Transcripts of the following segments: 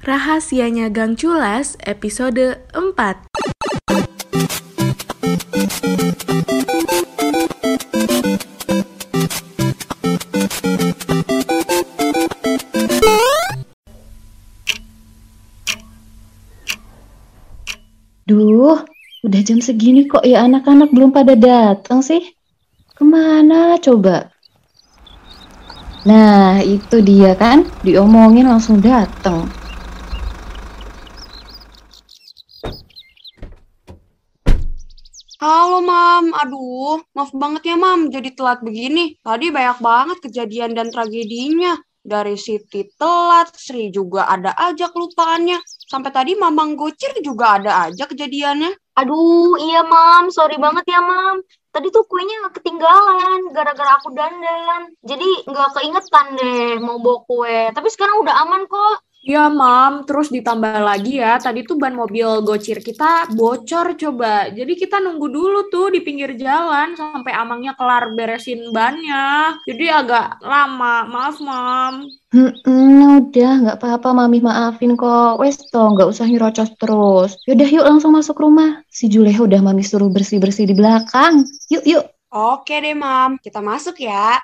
Rahasianya Gang Culas episode 4 Duh, udah jam segini kok ya anak-anak belum pada datang sih? Ke mana coba? Nah, itu dia kan, diomongin langsung datang. Halo Mam, aduh maaf banget ya Mam jadi telat begini. Tadi banyak banget kejadian dan tragedinya. Dari Siti telat, Sri juga ada aja kelupaannya. Sampai tadi Mamang Gocir juga ada aja kejadiannya. Aduh, iya mam, sorry banget ya mam. Tadi tuh kuenya ketinggalan gara-gara aku dandan. Jadi nggak keingetan deh mau bawa kue. Tapi sekarang udah aman kok. Ya Mam, terus ditambah lagi ya, tadi tuh ban mobil gocir kita bocor coba. Jadi kita nunggu dulu tuh di pinggir jalan sampai amangnya kelar beresin bannya. Jadi agak lama, maaf Mam. Hmm, udah nggak apa-apa mami maafin kok. Wes toh nggak usah nyerocos terus. Yaudah yuk langsung masuk rumah. Si Juleha udah mami suruh bersih-bersih di belakang. Yuk yuk. Oke deh Mam, kita masuk ya.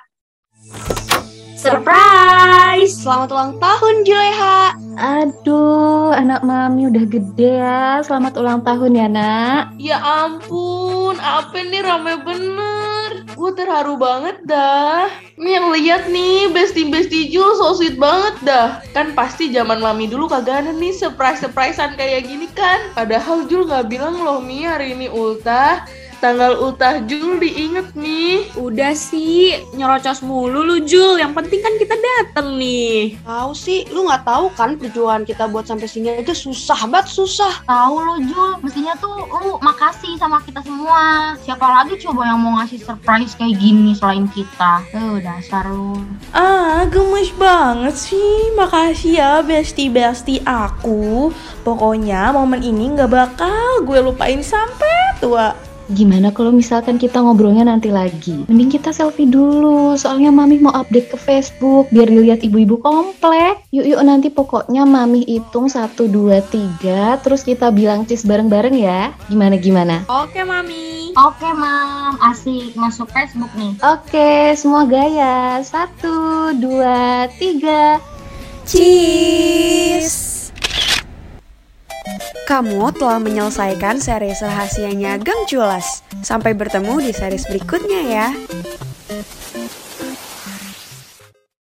Surprise! Selamat ulang tahun Juleha. Aduh, anak mami udah gede ya. Selamat ulang tahun ya nak. Ya ampun, apa nih rame bener. Gue terharu banget dah. Nih lihat nih, bestie-bestie Jul so sweet banget dah. Kan pasti zaman mami dulu kagak ada nih surprise-surprisean kayak gini kan. Padahal Jul nggak bilang loh Mi hari ini ultah. Tanggal ultah Jul diinget nih. Udah sih, nyerocos mulu lu Jul. Yang penting kan kita dateng nih. Tahu sih, lu nggak tahu kan perjuangan kita buat sampai sini aja susah banget susah. Tahu lo Jul, mestinya tuh lu makasih sama kita semua. Siapa lagi coba yang mau ngasih surprise kayak gini selain kita? Tuh dasar lu. Ah, gemes banget sih. Makasih ya bestie-bestie aku. Pokoknya momen ini nggak bakal gue lupain sampai tua. Gimana kalau misalkan kita ngobrolnya nanti lagi? Mending kita selfie dulu, soalnya mami mau update ke Facebook biar dilihat ibu-ibu komplek. Yuk yuk nanti pokoknya mami hitung 1, 2, 3, terus kita bilang cheese bareng-bareng ya. Gimana gimana? Oke Mami. Oke mam, asik masuk Facebook nih. Oke, semua gaya. 1, 2, 3. Cheese. Kamu telah menyelesaikan series rahasianya Gang Culas. Sampai bertemu di series berikutnya ya.